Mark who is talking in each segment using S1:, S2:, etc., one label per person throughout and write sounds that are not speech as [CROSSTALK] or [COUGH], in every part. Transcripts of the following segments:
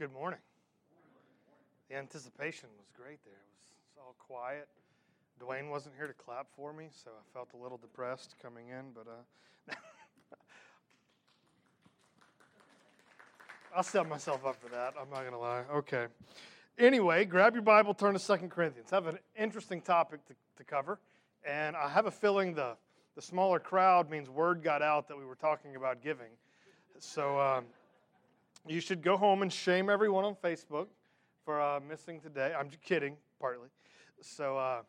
S1: Good morning. The anticipation was great there. It was all quiet. Dwayne wasn't here to clap for me, so I felt a little depressed coming in, but uh, [LAUGHS] I'll set myself up for that. I'm not going to lie. Okay. Anyway, grab your Bible, turn to Second Corinthians. I have an interesting topic to, to cover, and I have a feeling the, the smaller crowd means word got out that we were talking about giving. So um, you should go home and shame everyone on Facebook for uh, missing today. I'm just kidding, partly. So, uh,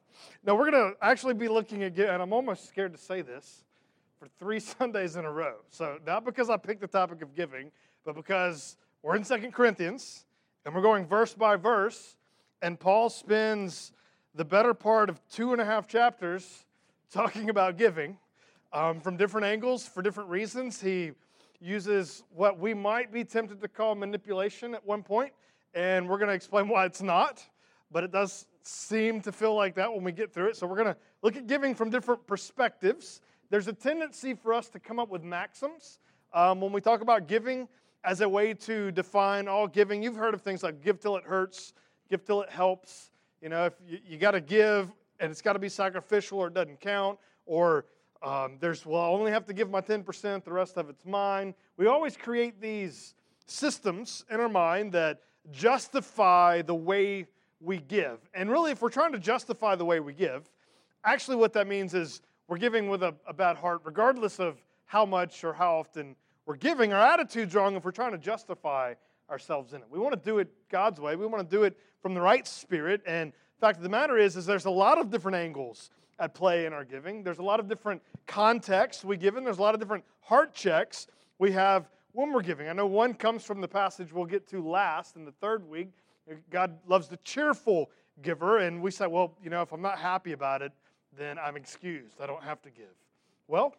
S1: no, we're going to actually be looking at, and I'm almost scared to say this, for three [LAUGHS] Sundays in a row. So, not because I picked the topic of giving, but because we're in Second Corinthians and we're going verse by verse, and Paul spends the better part of two and a half chapters talking about giving um, from different angles for different reasons. He uses what we might be tempted to call manipulation at one point, and we're going to explain why it's not, but it does seem to feel like that when we get through it. So we're going to look at giving from different perspectives. There's a tendency for us to come up with maxims um, when we talk about giving as a way to define all giving. You've heard of things like give till it hurts, give till it helps. You know, if you, you got to give and it's got to be sacrificial or it doesn't count, or um, there's, well, I only have to give my 10%, the rest of it's mine. We always create these systems in our mind that justify the way we give. And really, if we're trying to justify the way we give, actually what that means is we're giving with a, a bad heart, regardless of how much or how often we're giving. Our attitude's wrong if we're trying to justify ourselves in it. We want to do it God's way. We want to do it from the right spirit. And the fact of the matter is, is there's a lot of different angles at play in our giving. There's a lot of different contexts we give in. There's a lot of different heart checks we have when we're giving. I know one comes from the passage we'll get to last in the third week. God loves the cheerful giver, and we say, well, you know, if I'm not happy about it, then I'm excused. I don't have to give. Well,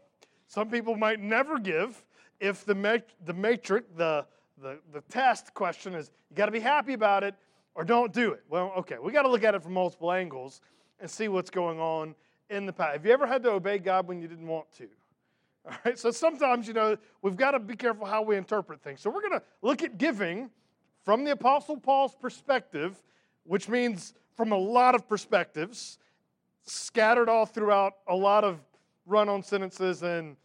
S1: some people might never give if the, mat- the matrix, the, the, the test question is you got to be happy about it or don't do it. Well, okay, we got to look at it from multiple angles and see what's going on in the past. Have you ever had to obey God when you didn't want to? [LAUGHS] All right, so sometimes, you know, we've got to be careful how we interpret things. So we're going to look at giving from the Apostle Paul's perspective, which means from a lot of perspectives, scattered all throughout a lot of run on sentences and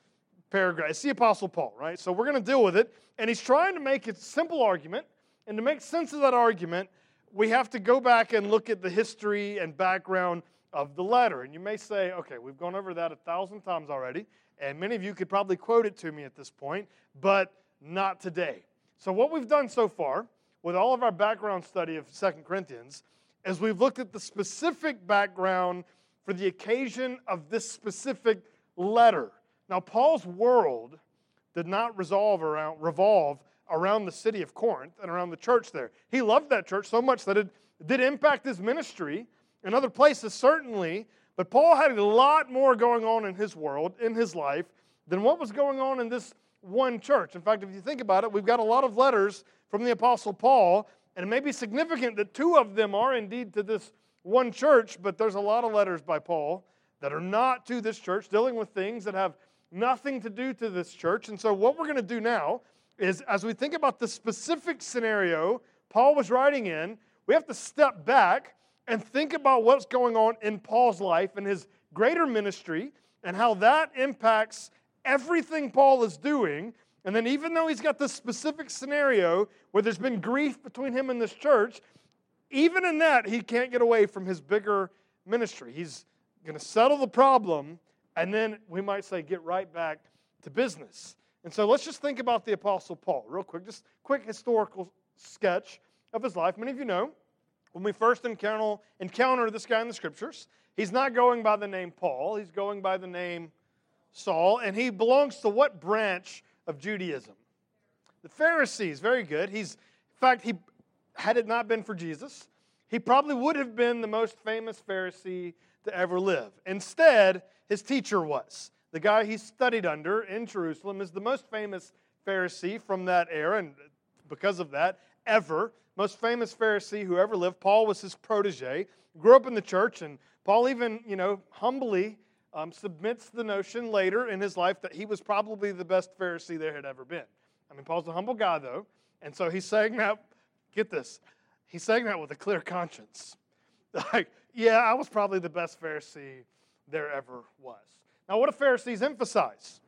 S1: paragraphs. It's the Apostle Paul, right? So we're going to deal with it. And he's trying to make a simple argument. And to make sense of that argument, we have to go back and look at the history and background of the letter. And you may say, okay, we've gone over that a thousand times already, and many of you could probably quote it to me at this point, but not today. So, what we've done so far with all of our background study of Second Corinthians is we've looked at the specific background for the occasion of this specific letter. Now, Paul's world did not resolve around, revolve around the city of Corinth and around the church there. He loved that church so much that it did impact his ministry in other places, certainly, but Paul had a lot more going on in his world, in his life, than what was going on in this one church. In fact, if you think about it, we've got a lot of letters from the Apostle Paul, and it may be significant that two of them are indeed to this one church, but there's a lot of letters by Paul that are not to this church, dealing with things that have nothing to do to this church. And so, what we're going to do now is as we think about the specific scenario Paul was writing in, we have to step back and think about what's going on in Paul's life and his greater ministry and how that impacts everything Paul is doing. And then, even though he's got this specific scenario where there's been grief between him and this church, even in that, he can't get away from his bigger ministry. He's going to settle the problem, and then we might say, get right back to business. And so let's just think about the Apostle Paul real quick, just quick historical sketch of his life. Many of you know when we first encounter, encounter this guy in the scriptures, he's not going by the name Paul, he's going by the name Saul, and he belongs to what branch of Judaism? The Pharisees, very good. He's, in fact, he had it not been for Jesus, he probably would have been the most famous Pharisee to ever live. Instead, his teacher was. The guy he studied under in Jerusalem is the most famous Pharisee from that era, and because of that, ever. Most famous Pharisee who ever lived. Paul was his protege. Grew up in the church, and Paul even, you know, humbly um, submits the notion later in his life that he was probably the best Pharisee there had ever been. I mean, Paul's a humble guy, though, and so he's saying that get this, he's saying that with a clear conscience. [LAUGHS] Like, yeah, I was probably the best Pharisee there ever was. Now, what do Pharisees emphasize?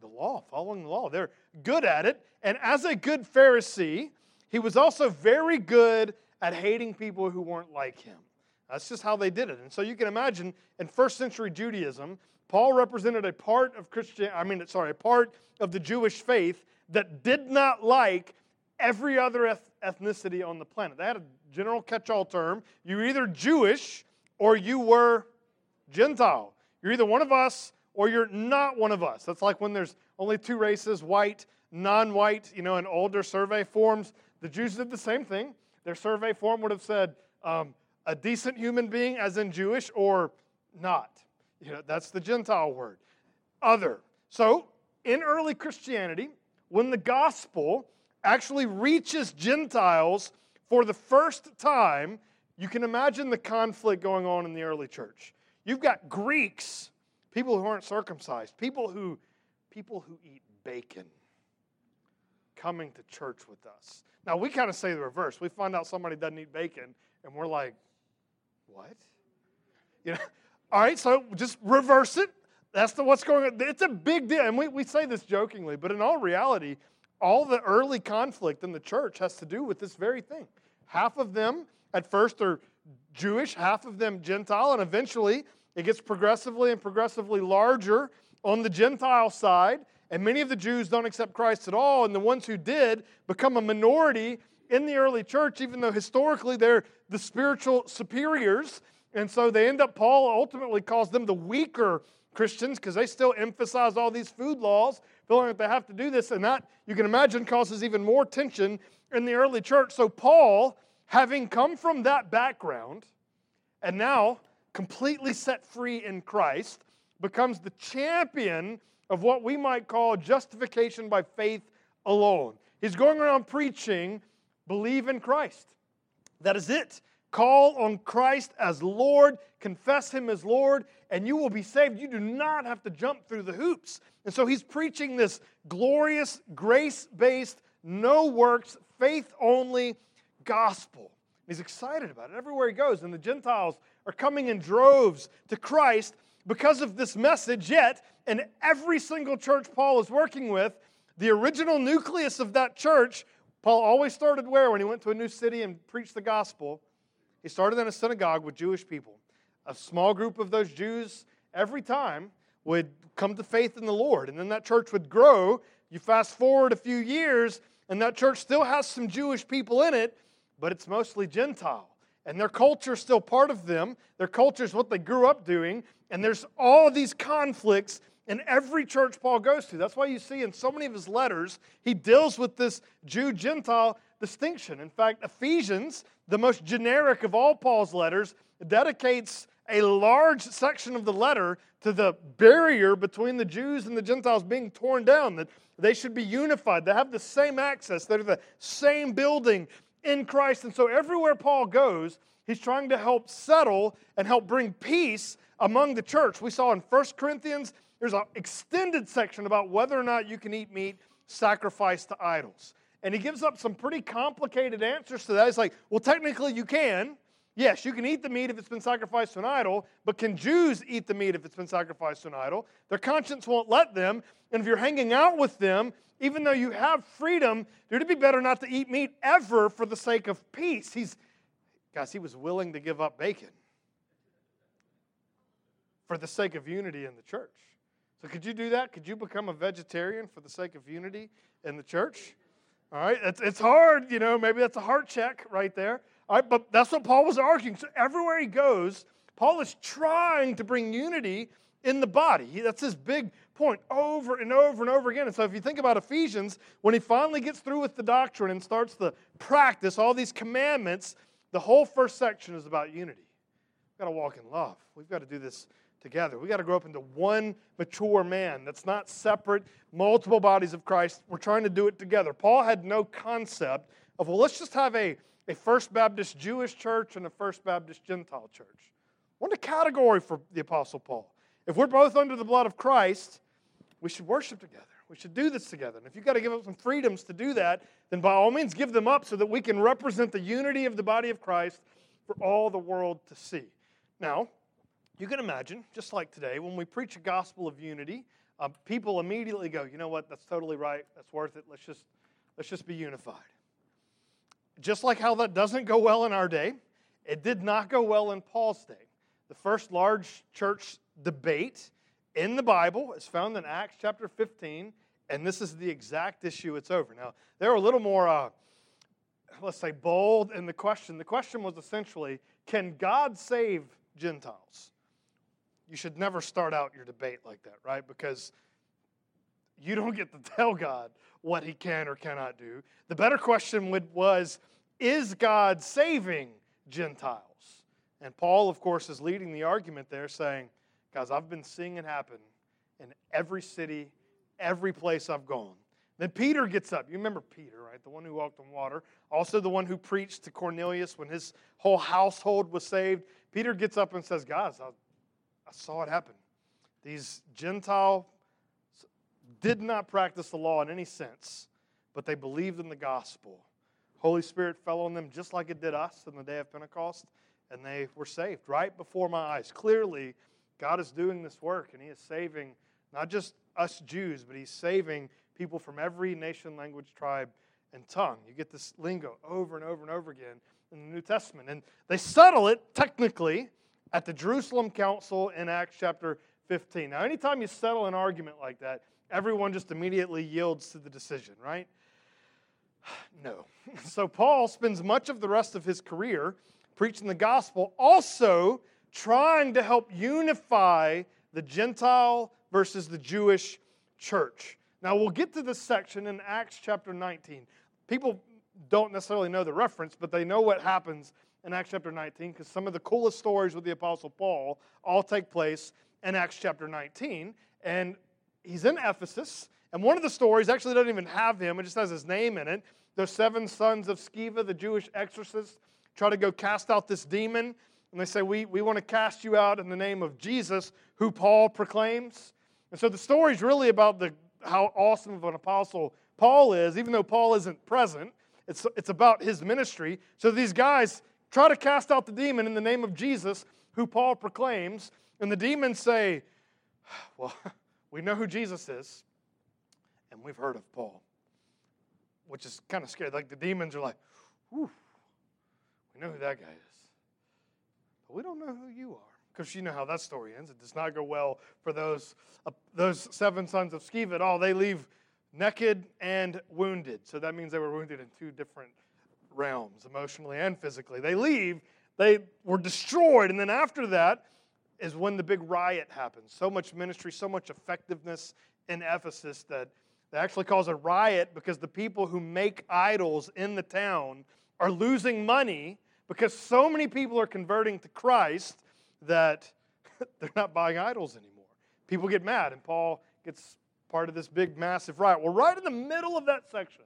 S1: The law, following the law. They're good at it. And as a good Pharisee, he was also very good at hating people who weren't like him. That's just how they did it. And so you can imagine in first century Judaism, Paul represented a part of Christian, I mean, sorry, a part of the Jewish faith that did not like every other ethnicity on the planet. They had a general catch all term. You're either Jewish or you were Gentile. You're either one of us or you're not one of us. That's like when there's only two races white, non white, you know, in older survey forms. The Jews did the same thing. Their survey form would have said um, a decent human being, as in Jewish, or not. You know, that's the Gentile word. Other. So, in early Christianity, when the gospel actually reaches Gentiles for the first time, you can imagine the conflict going on in the early church. You've got Greeks, people who aren't circumcised, people who people who eat bacon coming to church with us. Now we kind of say the reverse. We find out somebody doesn't eat bacon and we're like, "What?" You know, [LAUGHS] all right, so just reverse it. That's the what's going on. It's a big deal. And we, we say this jokingly, but in all reality, all the early conflict in the church has to do with this very thing. Half of them at first are Jewish, half of them Gentile, and eventually it gets progressively and progressively larger on the Gentile side. And many of the Jews don't accept Christ at all, and the ones who did become a minority in the early church, even though historically they're the spiritual superiors. And so they end up, Paul ultimately calls them the weaker Christians because they still emphasize all these food laws, feeling that they have to do this. And that, you can imagine, causes even more tension in the early church. So, Paul, having come from that background and now completely set free in Christ, becomes the champion of what we might call justification by faith alone. He's going around preaching, believe in Christ. That is it. Call on Christ as Lord, confess Him as Lord, and you will be saved. You do not have to jump through the hoops. And so he's preaching this glorious, grace based, no works, faith only gospel. He's excited about it everywhere he goes. And the Gentiles are coming in droves to Christ because of this message. Yet, in every single church Paul is working with, the original nucleus of that church, Paul always started where when he went to a new city and preached the gospel? He started in a synagogue with Jewish people. A small group of those Jews every time would come to faith in the Lord. And then that church would grow. You fast forward a few years, and that church still has some Jewish people in it, but it's mostly Gentile. And their culture is still part of them. Their culture is what they grew up doing. And there's all these conflicts in every church Paul goes to. That's why you see in so many of his letters, he deals with this Jew Gentile distinction. In fact, Ephesians, the most generic of all Paul's letters, dedicates a large section of the letter to the barrier between the Jews and the Gentiles being torn down, that they should be unified. They have the same access, they're the same building in Christ. And so everywhere Paul goes, he's trying to help settle and help bring peace among the church. We saw in 1 Corinthians, there's an extended section about whether or not you can eat meat sacrificed to idols. And he gives up some pretty complicated answers to that. He's like, well, technically you can. Yes, you can eat the meat if it's been sacrificed to an idol, but can Jews eat the meat if it's been sacrificed to an idol? Their conscience won't let them. And if you're hanging out with them, even though you have freedom, it'd be better not to eat meat ever for the sake of peace. He's, guys, he was willing to give up bacon for the sake of unity in the church. So, could you do that? Could you become a vegetarian for the sake of unity in the church? All right, it's, it's hard, you know, maybe that's a heart check right there. All right, but that's what Paul was arguing. So everywhere he goes, Paul is trying to bring unity in the body. He, that's his big point over and over and over again. And so if you think about Ephesians, when he finally gets through with the doctrine and starts to practice all these commandments, the whole first section is about unity. We've got to walk in love. We've got to do this together. We got to grow up into one mature man that's not separate, multiple bodies of Christ. We're trying to do it together. Paul had no concept of, well, let's just have a, a First Baptist Jewish church and a First Baptist Gentile church. What a category for the Apostle Paul. If we're both under the blood of Christ, we should worship together. We should do this together. And if you've got to give up some freedoms to do that, then by all means give them up so that we can represent the unity of the body of Christ for all the world to see. Now, you can imagine, just like today, when we preach a gospel of unity, uh, people immediately go, you know what, that's totally right, that's worth it, let's just, let's just be unified. Just like how that doesn't go well in our day, it did not go well in Paul's day. The first large church debate in the Bible is found in Acts chapter 15, and this is the exact issue it's over. Now, they're a little more, uh, let's say, bold in the question. The question was essentially can God save Gentiles? You should never start out your debate like that, right? Because you don't get to [LAUGHS] tell God what he can or cannot do. The better question would, was Is God saving Gentiles? And Paul, of course, is leading the argument there, saying, Guys, I've been seeing it happen in every city every place I've gone. Then Peter gets up. You remember Peter, right? The one who walked on water. Also, the one who preached to Cornelius when his whole household was saved. Peter gets up and says, Guys, I, I saw it happen. These Gentile did not practice the law in any sense, but they believed in the gospel. Holy Spirit fell on them just like it did us in the day of Pentecost, and they were saved right before my eyes. Clearly, God is doing this work, and He is saving not just us Jews, but he's saving people from every nation, language, tribe, and tongue. You get this lingo over and over and over again in the New Testament. And they settle it technically at the Jerusalem Council in Acts chapter 15. Now, anytime you settle an argument like that, everyone just immediately yields to the decision, right? [SIGHS] No. [LAUGHS] So, Paul spends much of the rest of his career preaching the gospel, also trying to help unify the Gentile versus the Jewish church. Now, we'll get to this section in Acts chapter 19. People don't necessarily know the reference, but they know what happens in Acts chapter 19 because some of the coolest stories with the Apostle Paul all take place in Acts chapter 19. And he's in Ephesus. And one of the stories actually doesn't even have him, it just has his name in it. The seven sons of Sceva, the Jewish exorcist, try to go cast out this demon. And they say, We, we want to cast you out in the name of Jesus, who Paul proclaims. And so the story is really about the, how awesome of an apostle Paul is, even though Paul isn't present. It's, it's about his ministry. So these guys try to cast out the demon in the name of Jesus, who Paul proclaims. And the demons say, [SIGHS] Well, [LAUGHS] we know who Jesus is, and we've heard of Paul, which is kind of scary. Like the demons are like, Whew, we know who that guy is, but we don't know who you are because you know how that story ends. It does not go well for those, uh, those seven sons of Sceva at all. They leave naked and wounded. So that means they were wounded in two different realms, emotionally and physically. They leave, they were destroyed, and then after that is when the big riot happens. So much ministry, so much effectiveness in Ephesus that they actually cause a riot because the people who make idols in the town are losing money because so many people are converting to Christ that [LAUGHS] they're not buying idols anymore. People get mad, and Paul gets part of this big, massive riot. Well, right in the middle of that section,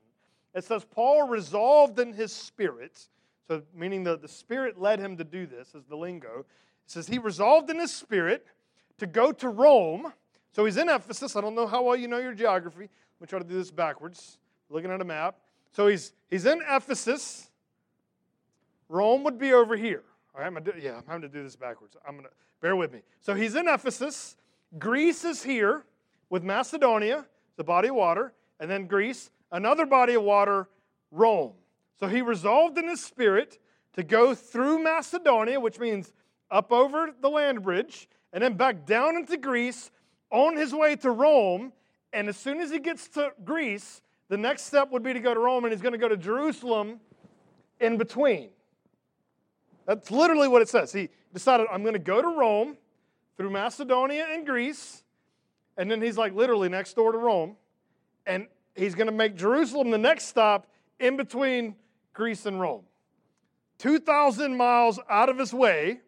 S1: it says Paul resolved in his spirit, so meaning the, the spirit led him to do this, as the lingo. It says he resolved in his spirit to go to Rome. So he's in Ephesus. I don't know how well you know your geography. Let me try to do this backwards, looking at a map. So he's, he's in Ephesus. Rome would be over here. All right, I'm gonna do, yeah, I'm having to do this backwards. I'm gonna bear with me. So he's in Ephesus. Greece is here with Macedonia, the body of water, and then Greece, another body of water, Rome. So he resolved in his spirit to go through Macedonia, which means up over the land bridge, and then back down into Greece on his way to Rome. And as soon as he gets to Greece, the next step would be to go to Rome, and he's going to go to Jerusalem in between. That's literally what it says. He decided, I'm going to go to Rome through Macedonia and Greece. And then he's like literally next door to Rome. And he's going to make Jerusalem the next stop in between Greece and Rome. 2,000 miles out of his way.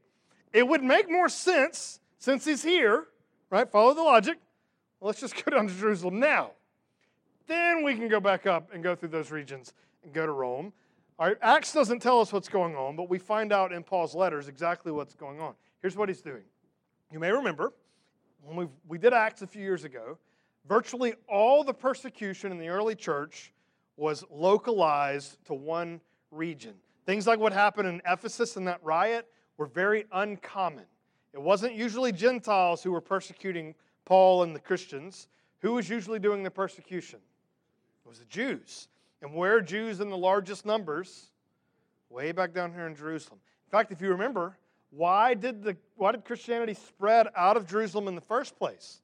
S1: It would make more sense since he's here, right? Follow the logic. Let's just [LAUGHS] go down to Jerusalem now. Then we can go back up and go through those regions and go to Rome. All right, Acts doesn't tell us what's going on, but we find out in Paul's letters exactly what's going on. Here's what he's doing. You may remember when we we did Acts a few years ago, virtually all the persecution in the early church was localized to one region. Things like what happened in Ephesus in that riot were very uncommon. It wasn't usually Gentiles who were persecuting Paul and the Christians. Who was usually doing the persecution? It was the Jews. And where Jews in the largest numbers? Way back down here in Jerusalem. In fact, if you remember, why did, the, why did Christianity spread out of Jerusalem in the first place?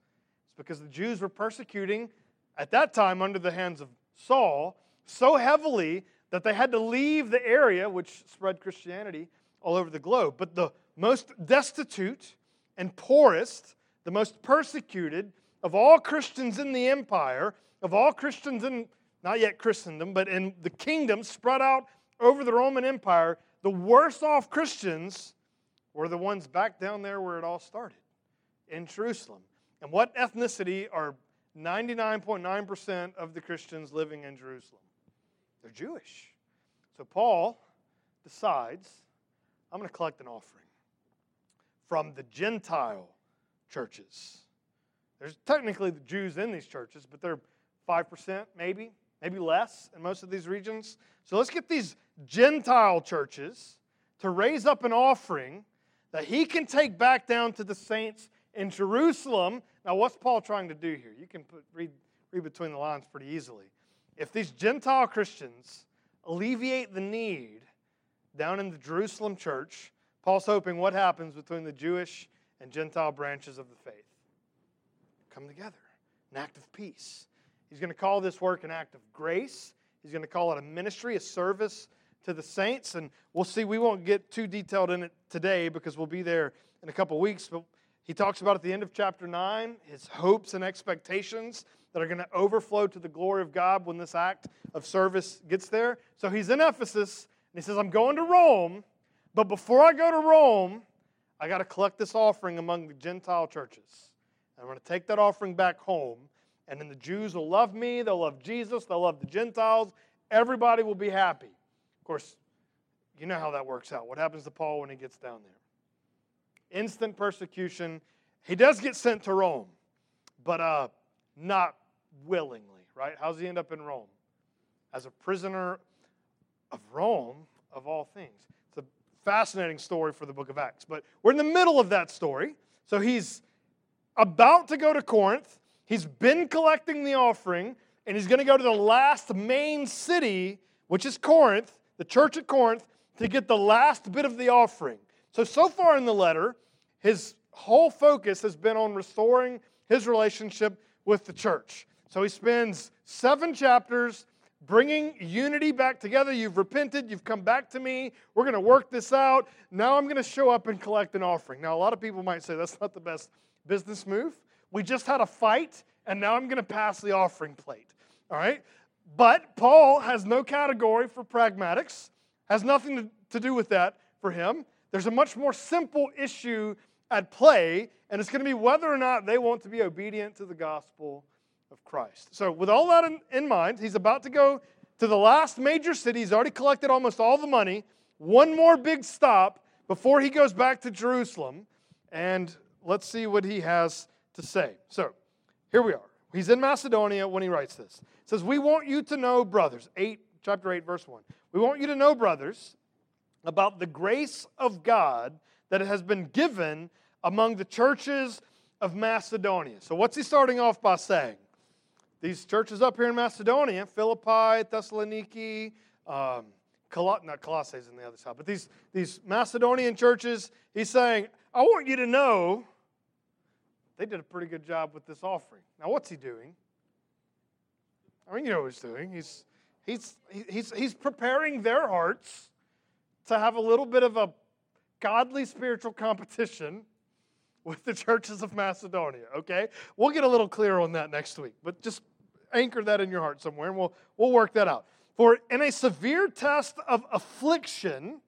S1: It's because the Jews were persecuting, at that time, under the hands of Saul, so heavily that they had to leave the area, which spread Christianity all over the globe. But the most destitute and poorest, the most persecuted of all Christians in the empire, of all Christians in, not yet Christendom, but in the kingdom spread out over the Roman Empire, the worst off Christians were the ones back down there where it all started, in Jerusalem. And what ethnicity are 99.9% of the Christians living in Jerusalem? They're Jewish. So Paul decides I'm going to collect an offering from the Gentile churches. There's technically the Jews in these churches, but they're 5% maybe, maybe less in most of these regions. So let's get these Gentile churches to raise up an offering that he can take back down to the saints in Jerusalem. Now, what's Paul trying to do here? You can put, read, read between the lines pretty easily. If these Gentile Christians alleviate the need down in the Jerusalem church, Paul's hoping what happens between the Jewish and Gentile branches of the faith? Come together, an act of peace. He's going to call this work an act of grace. He's going to call it a ministry, a service to the saints. And we'll see, we won't get too detailed in it today because we'll be there in a couple weeks. But he talks about at the end of chapter 9 his hopes and expectations that are going to overflow to the glory of God when this act of service gets there. So he's in Ephesus and he says, I'm going to Rome, but before I go to Rome, I got to collect this offering among the Gentile churches. I'm going to take that offering back home, and then the Jews will love me, they'll love Jesus, they'll love the Gentiles. Everybody will be happy. Of course, you know how that works out. What happens to Paul when he gets down there? Instant persecution. He does get sent to Rome, but uh, not willingly, right? How's he end up in Rome? As a prisoner of Rome, of all things. It's a fascinating story for the book of Acts, but we're in the middle of that story. So he's about to go to Corinth. He's been collecting the offering, and he's going to go to the last main city, which is Corinth the church at Corinth to get the last bit of the offering. So, so far in the letter, his whole focus has been on restoring his relationship with the church. So he spends seven chapters bringing unity back together. You've repented, you've come back to me, we're going to work this out. Now I'm going to show up and collect an offering. Now, a lot of people might say that's not the best business move. We just had a fight, and now I'm going to pass the offering plate. All right? But Paul has no category for pragmatics, has nothing to, do with that for him. There's a much more simple issue at play, and it's going to be whether or not they want to be obedient to the gospel of Christ. So, with all that in, in mind, he's about to go to the last major city. He's already collected almost all the money. One more big stop before he goes back to Jerusalem. And let's see what he has to say. So, here we are. He's in Macedonia when he writes this. It says, We want you to know, brothers, 8, chapter 8, verse 1. We want you to know, brothers, about the grace of God that has been given among the churches of Macedonia. So, what's he starting off by saying? These churches up here in Macedonia, Philippi, Thessaloniki, um, Col- not Colossae is on the other side, but these, these Macedonian churches, he's saying, I want you to know they did a pretty good job with this offering. Now, what's he doing? I mean, you know what he's doing. He's, he's, he's, he's preparing their hearts to have a little bit of a godly spiritual competition [LAUGHS] with the churches of Macedonia, okay? We'll get a little clearer on that next week, but just anchor that in your heart somewhere and we'll, we'll work that out. For in a severe test of affliction,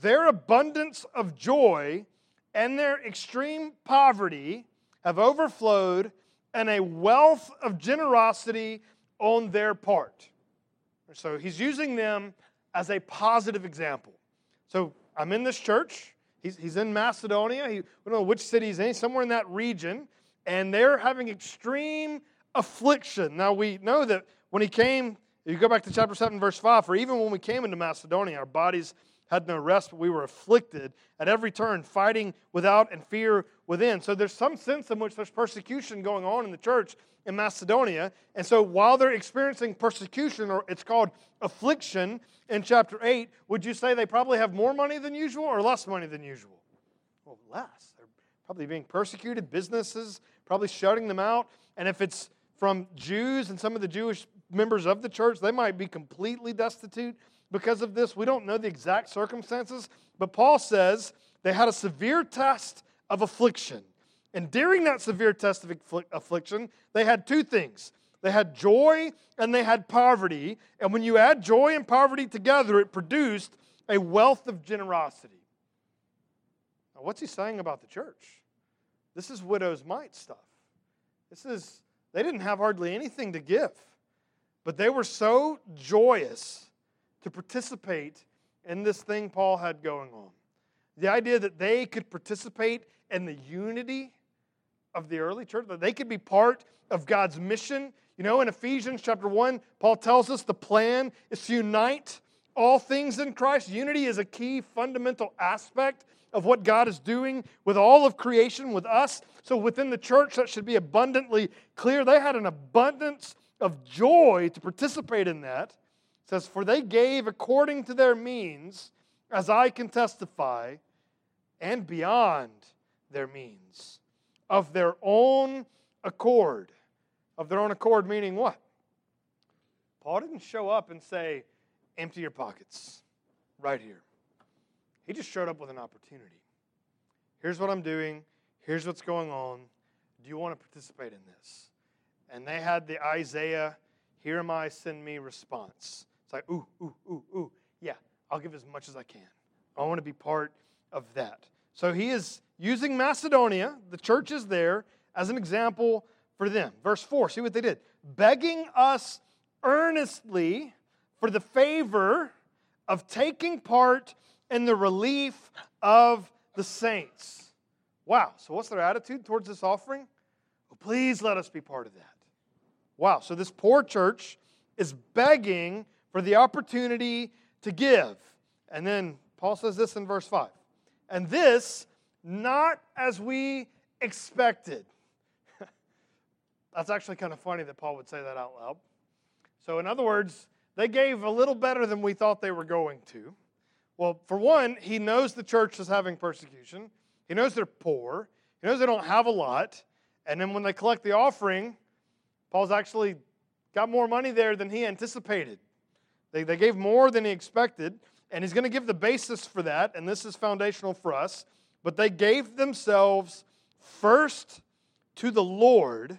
S1: their abundance of joy and their extreme poverty have overflowed and a wealth of generosity on their part. So he's using them as a positive example. So I'm in this church. He's, he's in Macedonia. He, we don't know which city he's in, somewhere in that region. And they're having extreme affliction. Now we know that when he came you go back to chapter 7, verse 5, for even when we came into Macedonia, our bodies had no rest, but we were afflicted at every turn, fighting without and fear within. So there's some sense in which there's persecution going on in the church in Macedonia. And so while they're experiencing persecution, or it's called affliction in chapter 8, would you say they probably have more money than usual or less money than usual? Well, less. They're probably being persecuted, businesses probably shutting them out. And if it's from Jews and some of the Jewish members of the church, they might be completely destitute because of this. We don't know the exact circumstances, but Paul says they had a severe test of affliction. And during that severe test of affliction, they had two things they had joy and they had poverty. And when you add joy and poverty together, it produced a wealth of generosity. Now, what's he saying about the church? This is widow's mite stuff. This is, they didn't have hardly anything to give, but they were so joyous to participate in this thing Paul had going on. The idea that they could participate in the unity of the early church, that they could be part of God's mission. You know, in Ephesians chapter 1, Paul tells us the plan is to unite all things in Christ. Unity is a key fundamental aspect of what God is doing with all of creation, with us. So within the church, that should be abundantly clear. They had an abundance of joy to participate in that says, For they gave according to their means, as I can testify, and beyond their means, of their own accord. Of their own accord, meaning what? Paul didn't show up and say, Empty your pockets right here. He just showed up with an opportunity. Here's what I'm doing. Here's what's going on. Do you want to participate in this? And they had the Isaiah, Here am I, send me response. It's like, ooh, ooh, ooh, ooh. Yeah, I'll give as much as I can. I want to be part of that. So he is using Macedonia, the church is there, as an example for them. Verse 4, see what they did. Begging us earnestly for the favor of taking part in the relief of the saints. Wow, so what's their attitude towards this offering? Well, please let us be part of that. Wow, so this poor church is begging for the opportunity to give. And then Paul says this in verse 5 and this not as we expected. [LAUGHS] That's actually kind of funny that Paul would say that out loud. So, in other words, they gave a little better than we thought they were going to. Well, for one, he knows the church is having persecution. He knows they're poor. He knows they don't have a lot. And then when they collect the offering, Paul's actually got more money there than he anticipated. They, they gave more than he expected, and he's going to give the basis for that, and this is foundational for us. But they gave themselves first to the Lord,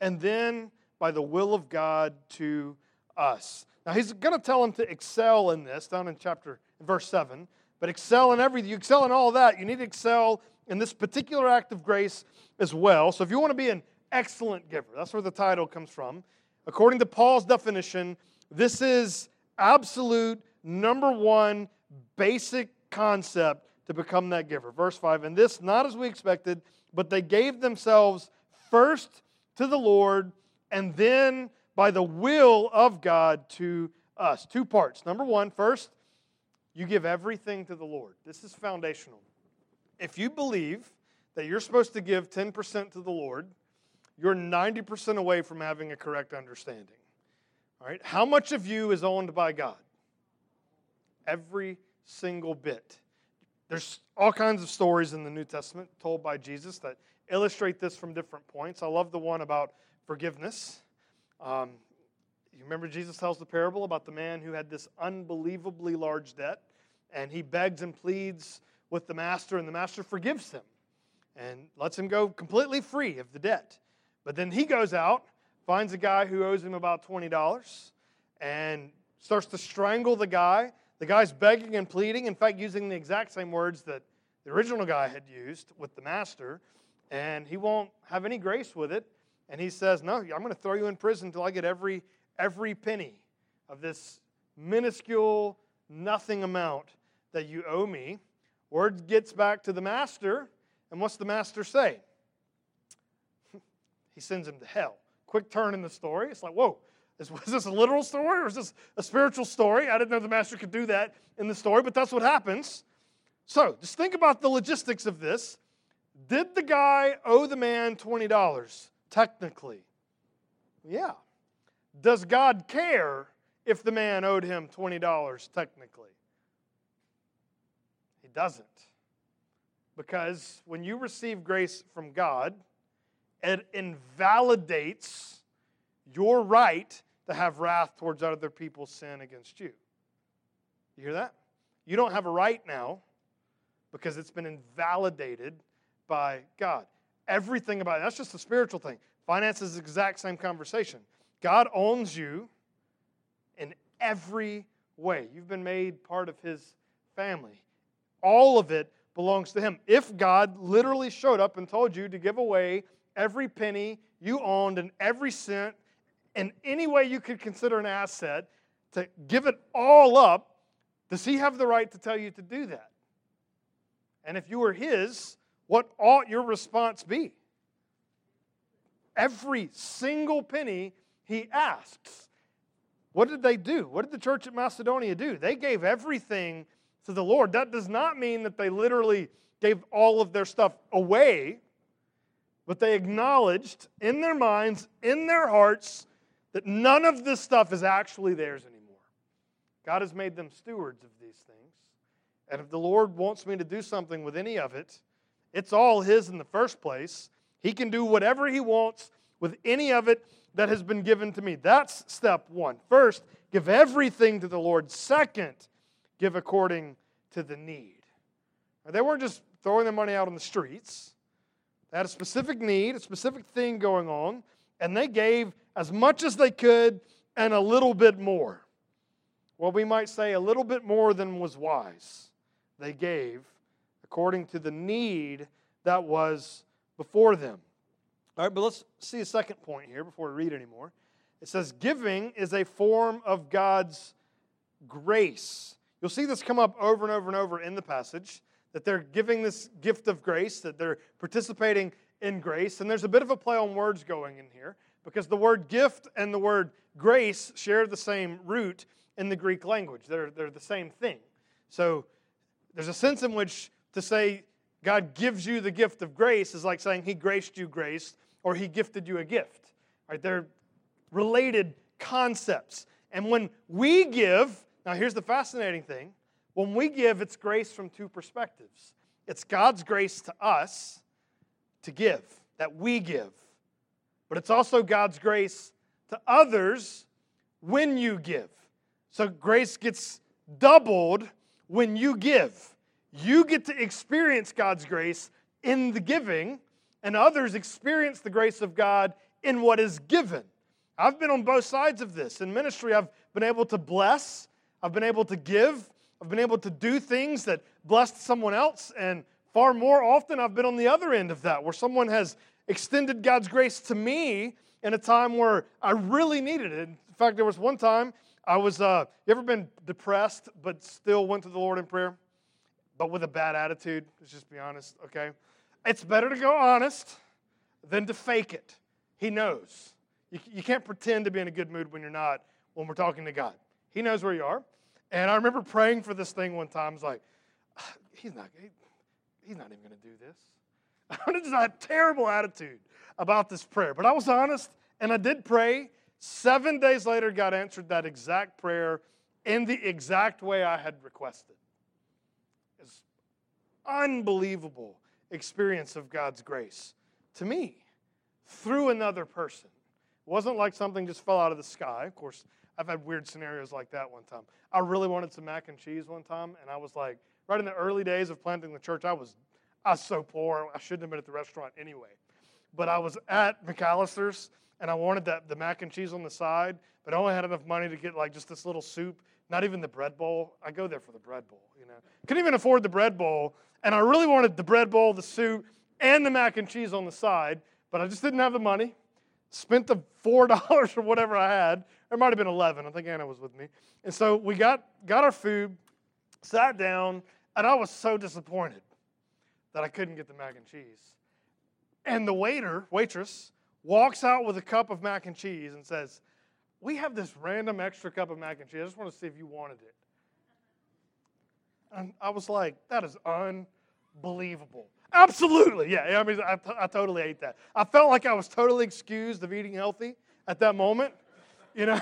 S1: and then by the will of God to us. Now he's going to tell them to excel in this down in chapter verse 7, but excel in everything. You excel in all that. You need to excel in this particular act of grace as well. So if you want to be an excellent giver, that's where the title comes from. According to Paul's definition, this is absolute number one basic concept to become that giver. Verse 5 And this not as we expected, but they gave themselves first to the Lord and then by the will of God to us. Two parts. Number one, first, you give everything to the Lord. This is foundational. If you believe that you're supposed to give 10% to the Lord, you're 90% away from having a correct understanding. All right, how much of you is owned by God? Every single bit. There's all kinds of stories in the New Testament told by Jesus that illustrate this from different points. I love the one about forgiveness. Um, you remember Jesus tells the parable about the man who had this unbelievably large debt, and he begs and pleads with the master, and the master forgives him and lets him go completely free of the debt. But then he goes out finds a guy who owes him about $20 and starts to strangle the guy. The guy's begging and pleading, in fact, using the exact same words that the original guy had used with the master, and he won't have any grace with it. And he says, No, I'm going to throw you in prison until I get every, every penny of this minuscule, nothing amount that you owe me. Word gets back to the master, and what's the master say? [LAUGHS] he sends him to hell quick turn in the story. It's like, whoa, Is, [LAUGHS] was this a literal story or is this a spiritual story? I didn't know the master could do that in the story, but that's what happens. So just think about the logistics of this. Did the guy owe the man $20? Technically. Yeah. Does God care if the man owed him $20 technically? He doesn't. Because when you receive grace from God, it invalidates your right to have wrath towards other people's sin against you. You hear that? You don't have a right now because it's been invalidated by God. Everything about it, that's just a spiritual thing. Finance is the exact same conversation. God owns you in every way. You've been made part of His family. All of it belongs to Him. If God literally showed up and told you to give away every penny you owned and every cent in any way you could consider an asset, to give it all up, does He have the right to tell you to do that? And if you were His, what ought your response be? Every single penny He asks. What did they do? What did the church at Macedonia do? They gave everything to the Lord. That does not mean that they literally gave all of their stuff away, but they acknowledged in their minds, in their hearts, that none of this stuff is actually theirs anymore. God has made them stewards of these things. And if the Lord wants me to do something with any of it, it's all His in the first place. He can do whatever He wants with any of it that has been given to me. That's step one. First, give everything to the Lord. Second, give according to the need. Now, they weren't just throwing their money out on the streets, they had a specific need, a specific thing going on, and they gave as much as they could and a little bit more. Well, we might say a little bit more than was wise. They gave according to the need that was before them. All right, but let's see a second point here before we read anymore. It says, Giving is a form of God's grace. You'll see this come up over and over and over in the passage that they're giving this gift of grace, that they're participating in grace. And there's a bit of a play on words going in here because the word gift and the word grace share the same root in the Greek language. They're, they're the same thing. So there's a sense in which to say God gives you the gift of grace is like saying He graced you grace or He gifted you a gift. Right? They're related concepts. And when we give, now here's the fascinating thing when we give, it's grace from two perspectives. It's God's grace to us to give, that we give. But it's also God's grace to others when you give. So grace gets doubled when you give. You get to experience God's grace in the giving, and others experience the grace of God in what is given. I've been on both sides of this. In ministry, I've been able to bless, I've been able to give, I've been able to do things that blessed someone else, and far more often, I've been on the other end of that, where someone has extended God's grace to me in a time where I really needed it. In fact, there was one time I was, uh, you ever been depressed but still went to the Lord in prayer? but with a bad attitude. Let's just be honest, okay? It's better to go honest than to fake it. He knows. You, you can't pretend to be in a good mood when you're not, when we're talking to God. He knows where you are. And I remember praying for this thing one time. I was like, ah, he's not, he, he's not even going to do this. [LAUGHS] I just had a terrible attitude about this prayer. But I was honest and I did pray. Seven days later, God answered that exact prayer in the exact way I had requested It's unbelievable experience of God's grace to me through another person. It wasn't like something just fell out of the sky. Of course, I've had weird scenarios like that one time. I really wanted some mac and cheese one time, and I was like, right in the early days of planting the church, I was, I was so poor. I shouldn't have been at the restaurant anyway. But I was at McAlister's, and I wanted that the mac and cheese on the side, but I only had enough money to get like just this little soup, not even the bread bowl. I go there for the bread bowl, you know. Couldn't even afford the bread bowl, and I really wanted the bread bowl, the soup, and the mac and cheese on the side, but I just didn't have the money. Spent the four [LAUGHS] dollars or whatever I had. It might have been eleven. I think Anna was with me. And so we got got our food, sat down, and I was so disappointed that I couldn't get the mac and cheese. And the waiter, waitress, walks out with a cup of mac and cheese and says, we have this random extra cup of mac and cheese. I just want to see if you wanted it. And I was like, that is unbelievable. Absolutely. Yeah, I mean, I, I totally ate that. I felt like I was totally excused of eating healthy at that moment. You know,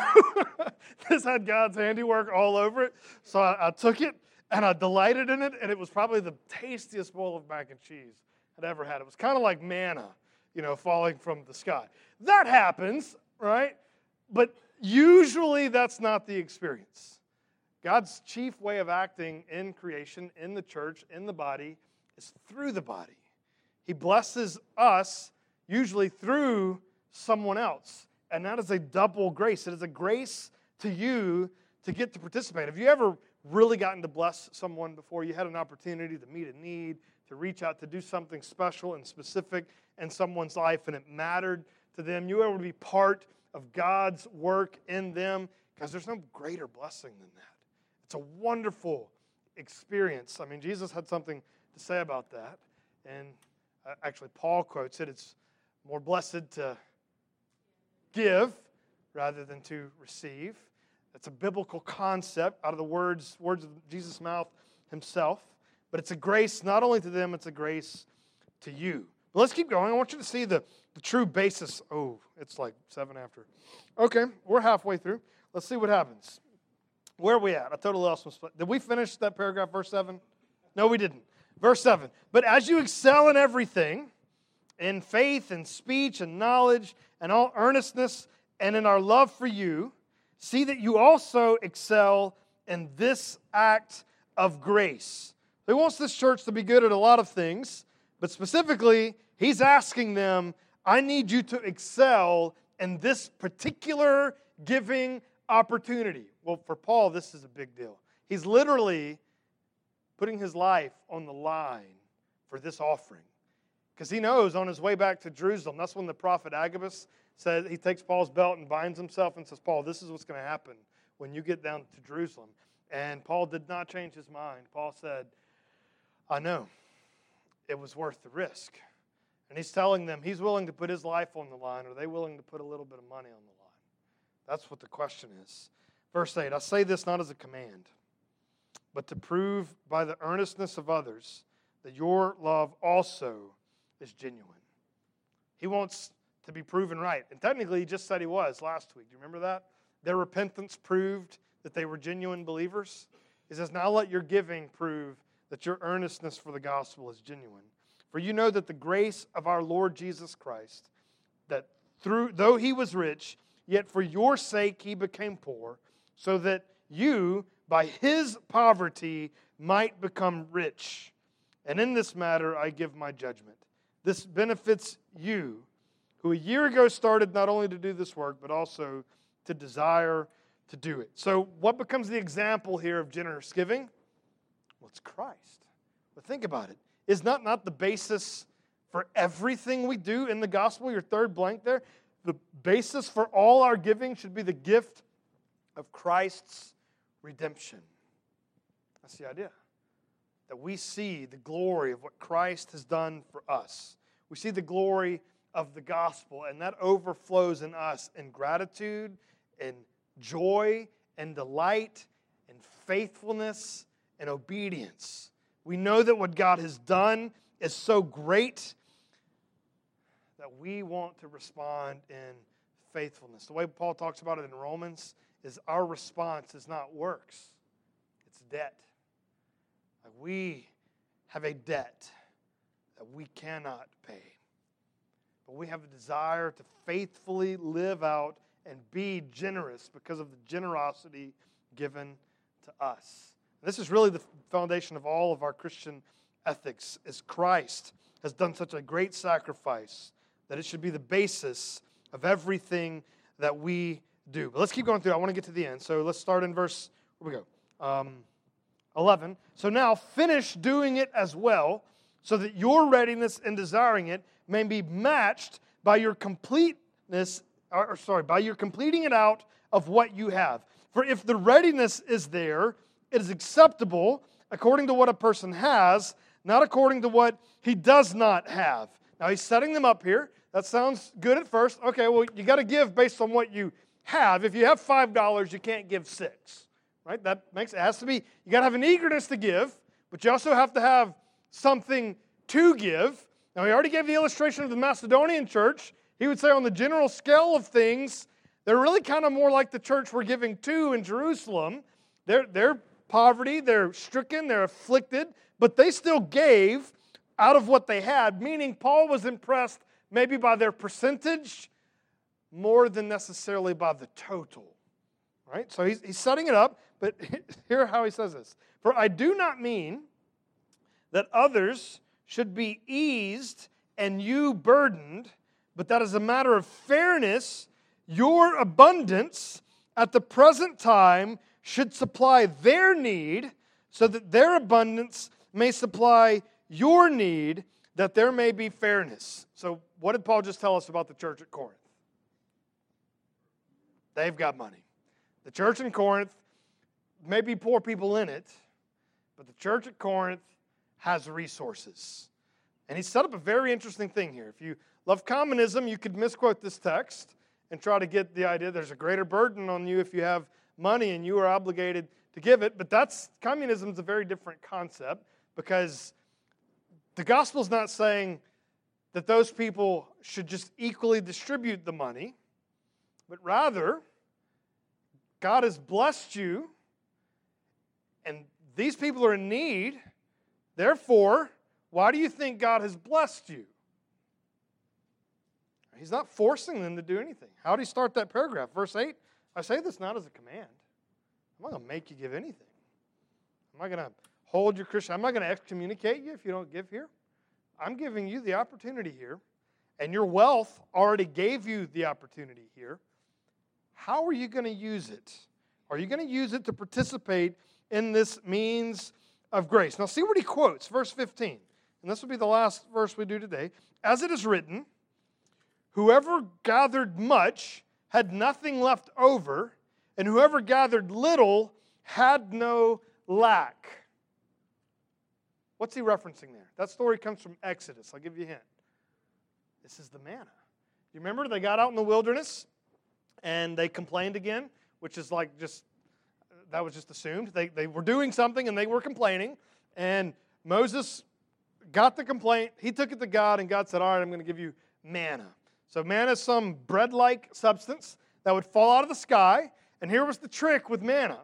S1: [LAUGHS] this had God's handiwork all over it. So I, I, took it and I delighted in it, and it was probably the tastiest bowl of mac and cheese I'd ever had. It was kind of like manna, you know, falling from the sky. That happens, right? But usually that's not the experience. God's chief way of acting in creation, in the church, in the body, is through the body. He blesses us usually through someone else. And that is a double grace. It is a grace to you to get to participate. Have you ever really gotten to bless someone before? You had an opportunity to meet a need, to reach out, to do something special and specific in someone's life, and it mattered to them. You were able to be part of God's work in them because there's no greater blessing than that. It's a wonderful experience. I mean, Jesus had something to say about that. And uh, actually, Paul quotes it it's more blessed to give rather than to receive. That's a biblical concept out of the words, words of Jesus' mouth himself. But it's a grace not only to them, it's a grace to you. But let's keep going. I want you to see the, the true basis. Oh, it's like seven after. Okay, we're halfway through. Let's see what happens. Where are we at? I totally lost my spot. Did we finish that paragraph, verse 7? No, we didn't. Verse 7. But as you excel in everything, in faith and speech and knowledge and all earnestness and in our love for you, see that you also excel in this act of grace. He wants this church to be good at a lot of things, but specifically, he's asking them, I need you to excel in this particular giving opportunity. Well, for Paul, this is a big deal. He's literally putting his life on the line for this offering. Because he knows on his way back to Jerusalem, that's when the prophet Agabus says he takes Paul's belt and binds himself and says, Paul, this is what's going to happen when you get down to Jerusalem. And Paul did not change his mind. Paul said, I know it was worth the risk. And he's telling them he's willing to put his life on the line. Are they willing to put a little bit of money on the line? That's what the question is. Verse 8 I say this not as a command, but to prove by the earnestness of others that your love also is genuine. He wants to be proven right. And technically, he just said he was last week. Do you remember that? Their repentance proved that they were genuine believers. He says, Now let your giving prove that your earnestness for the gospel is genuine. For you know that the grace of our Lord Jesus Christ, that through though he was rich, Yet for your sake he became poor, so that you, by his poverty, might become rich. And in this matter I give my judgment. This benefits you, who a year ago started not only to do this work, but also to desire to do it. So, what becomes the example here of generous giving? Well, it's Christ. But think about it. Is not not the basis for everything we do in the gospel? Your third blank there the basis for all our giving should be the gift of Christ's redemption. That's the idea. That we see the glory of what Christ has done for us. We see the glory of the gospel, and that overflows in us in gratitude and joy and delight and faithfulness and obedience. We know that what God has done is so great that we want to respond in faithfulness. The way Paul talks about it in Romans is our response is not works, it's debt. Like we have a debt that we cannot pay. But we have a desire to faithfully live out and be generous because of the generosity given to us. This is really the foundation of all of our Christian ethics is Christ has done such a great sacrifice that it should be the basis of everything that we do. But let's keep going through. I want to get to the end. So let's start in verse, where we go? Um, 11. So now finish doing it as well, so that your readiness in desiring it may be matched by your completeness, or, or sorry, by your completing it out of what you have. For if the readiness is there, it is acceptable according to what a person has, not according to what he does not have. Now he's setting them up here that sounds good at first. Okay, well, you got to give based on what you have. If you have $5, you can't give six, right? That makes it has to be, you got to have an eagerness to give, but you also have to have something to give. Now, he already gave the illustration of the Macedonian church. He would say, on the general scale of things, they're really kind of more like the church we're giving to in Jerusalem. They're, they're poverty, they're stricken, they're afflicted, but they still gave out of what they had, meaning Paul was impressed maybe by their percentage more than necessarily by the total. Right? So he's, he's setting it up, but [LAUGHS] hear how he says this. For I do not mean that others should be eased and you burdened, but that as a matter of fairness, your abundance at the present time should supply their need so that their abundance may supply your need that there may be fairness. So, what did Paul just tell us about the church at Corinth? They've got money. The church in Corinth may be poor people in it, but the church at Corinth has resources. And he set up a very interesting thing here. If you love communism, you could misquote this text and try to get the idea there's a greater burden on you if you have money and you are obligated to give it. But that's communism is a very different concept because the gospel is not saying that those people should just equally distribute the money, but rather, God has blessed you, and these people are in need. Therefore, why do you think God has blessed you? He's not forcing them to do anything. How do you start that paragraph? Verse 8 I say this not as a command. I'm not going to make you give anything. I'm not going to hold your Christian. I'm not going to excommunicate you if you don't give here. I'm giving you the opportunity here, and your wealth already gave you the opportunity here. How are you going to use it? Are you going to use it to participate in this means of grace? Now, see what he quotes, verse 15. And this will be the last verse we do today. As it is written, whoever gathered much had nothing left over, and whoever gathered little had no lack. What's he referencing there? That story comes from Exodus. I'll give you a hint. This is the manna. You remember they got out in the wilderness and they complained again, which is like just, that was just assumed. They, they were doing something and they were complaining. And Moses got the complaint. He took it to God and God said, All right, I'm going to give you manna. So, manna is some bread like substance that would fall out of the sky. And here was the trick with manna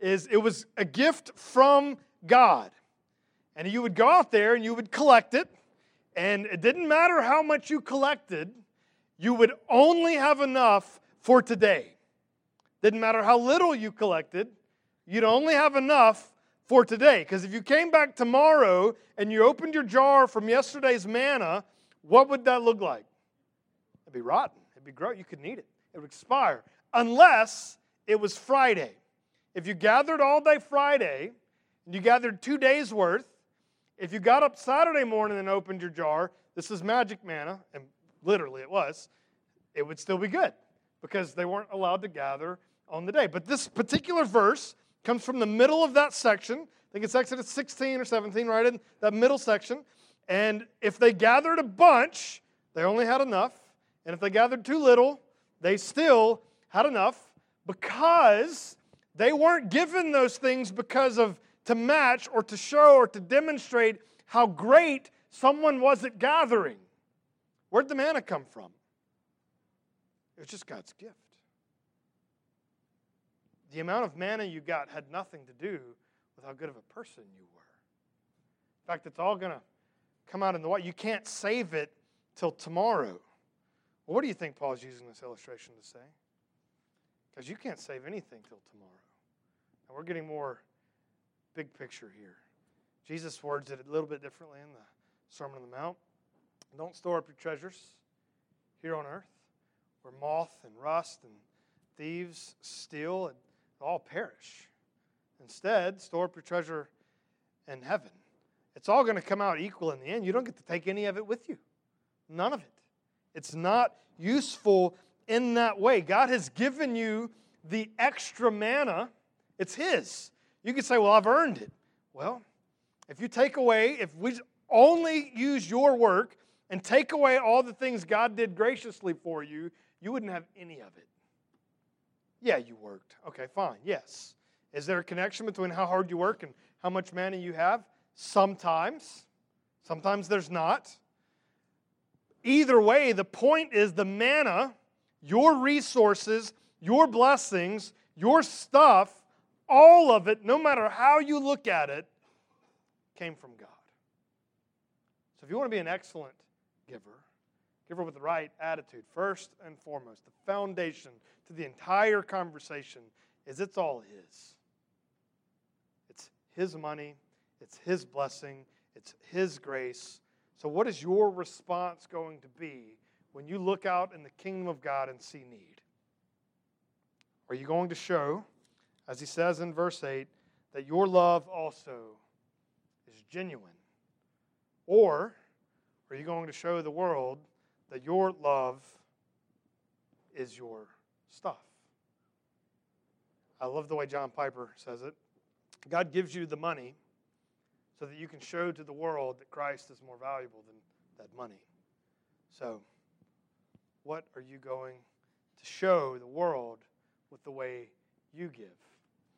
S1: is it was a gift from God. And you would go out there and you would collect it, and it didn't matter how much you collected, you would only have enough for today. Didn't matter how little you collected, you'd only have enough for today. Because if you came back tomorrow and you opened your jar from yesterday's manna, what would that look like? It'd be rotten. It'd be gross. You couldn't eat it. It would expire. Unless it was Friday. If you gathered all day Friday and you gathered two days' worth, if you got up Saturday morning and opened your jar, this is magic manna, and literally it was, it would still be good because they weren't allowed to gather on the day. But this particular verse comes from the middle of that section. I think it's Exodus 16 or 17, right in that middle section. And if they gathered a bunch, they only had enough. And if they gathered too little, they still had enough because they weren't given those things because of to match or to show or to demonstrate how great someone was at gathering. Where'd the manna come from? It was just God's gift. The amount of manna you got had nothing to do with how good of a person you were. In fact, it's all going to come out in the white. You can't save it till tomorrow. Well, what do you think Paul's using this illustration to say? Because you can't save anything till tomorrow. And we're getting more big picture here. Jesus words it a little bit differently in the Sermon on the Mount. Don't store up your treasures here on earth, where moth and rust and thieves steal and all perish. Instead, store up your treasure in heaven. It's all going to come out equal in the end. You don't get to take any of it with you. None of it. It's not useful in that way. God has given you the extra manna, it's His. You could say, well, I've earned it. Well, if you take away, if we only use your work and take away all the things God did graciously for you, you wouldn't have any of it. Yeah, you worked. Okay, fine. Yes. Is there a connection between how hard you work and how much money you have? Sometimes. Sometimes there's not. Either way, the point is the manna, your resources, your blessings, your stuff, all of it, no matter how you look at it, came from God. So if you want to be an excellent giver, giver with the right attitude, first and foremost, the foundation to the entire conversation is it's all His. It's His money, it's His blessing, it's His grace. So, what is your response going to be when you look out in the kingdom of God and see need? Are you going to show, as he says in verse 8, that your love also is genuine? Or are you going to show the world that your love is your stuff? I love the way John Piper says it. God gives you the money so that you can show to the world that Christ is more valuable than that money. So, what are you going to show the world with the way you give?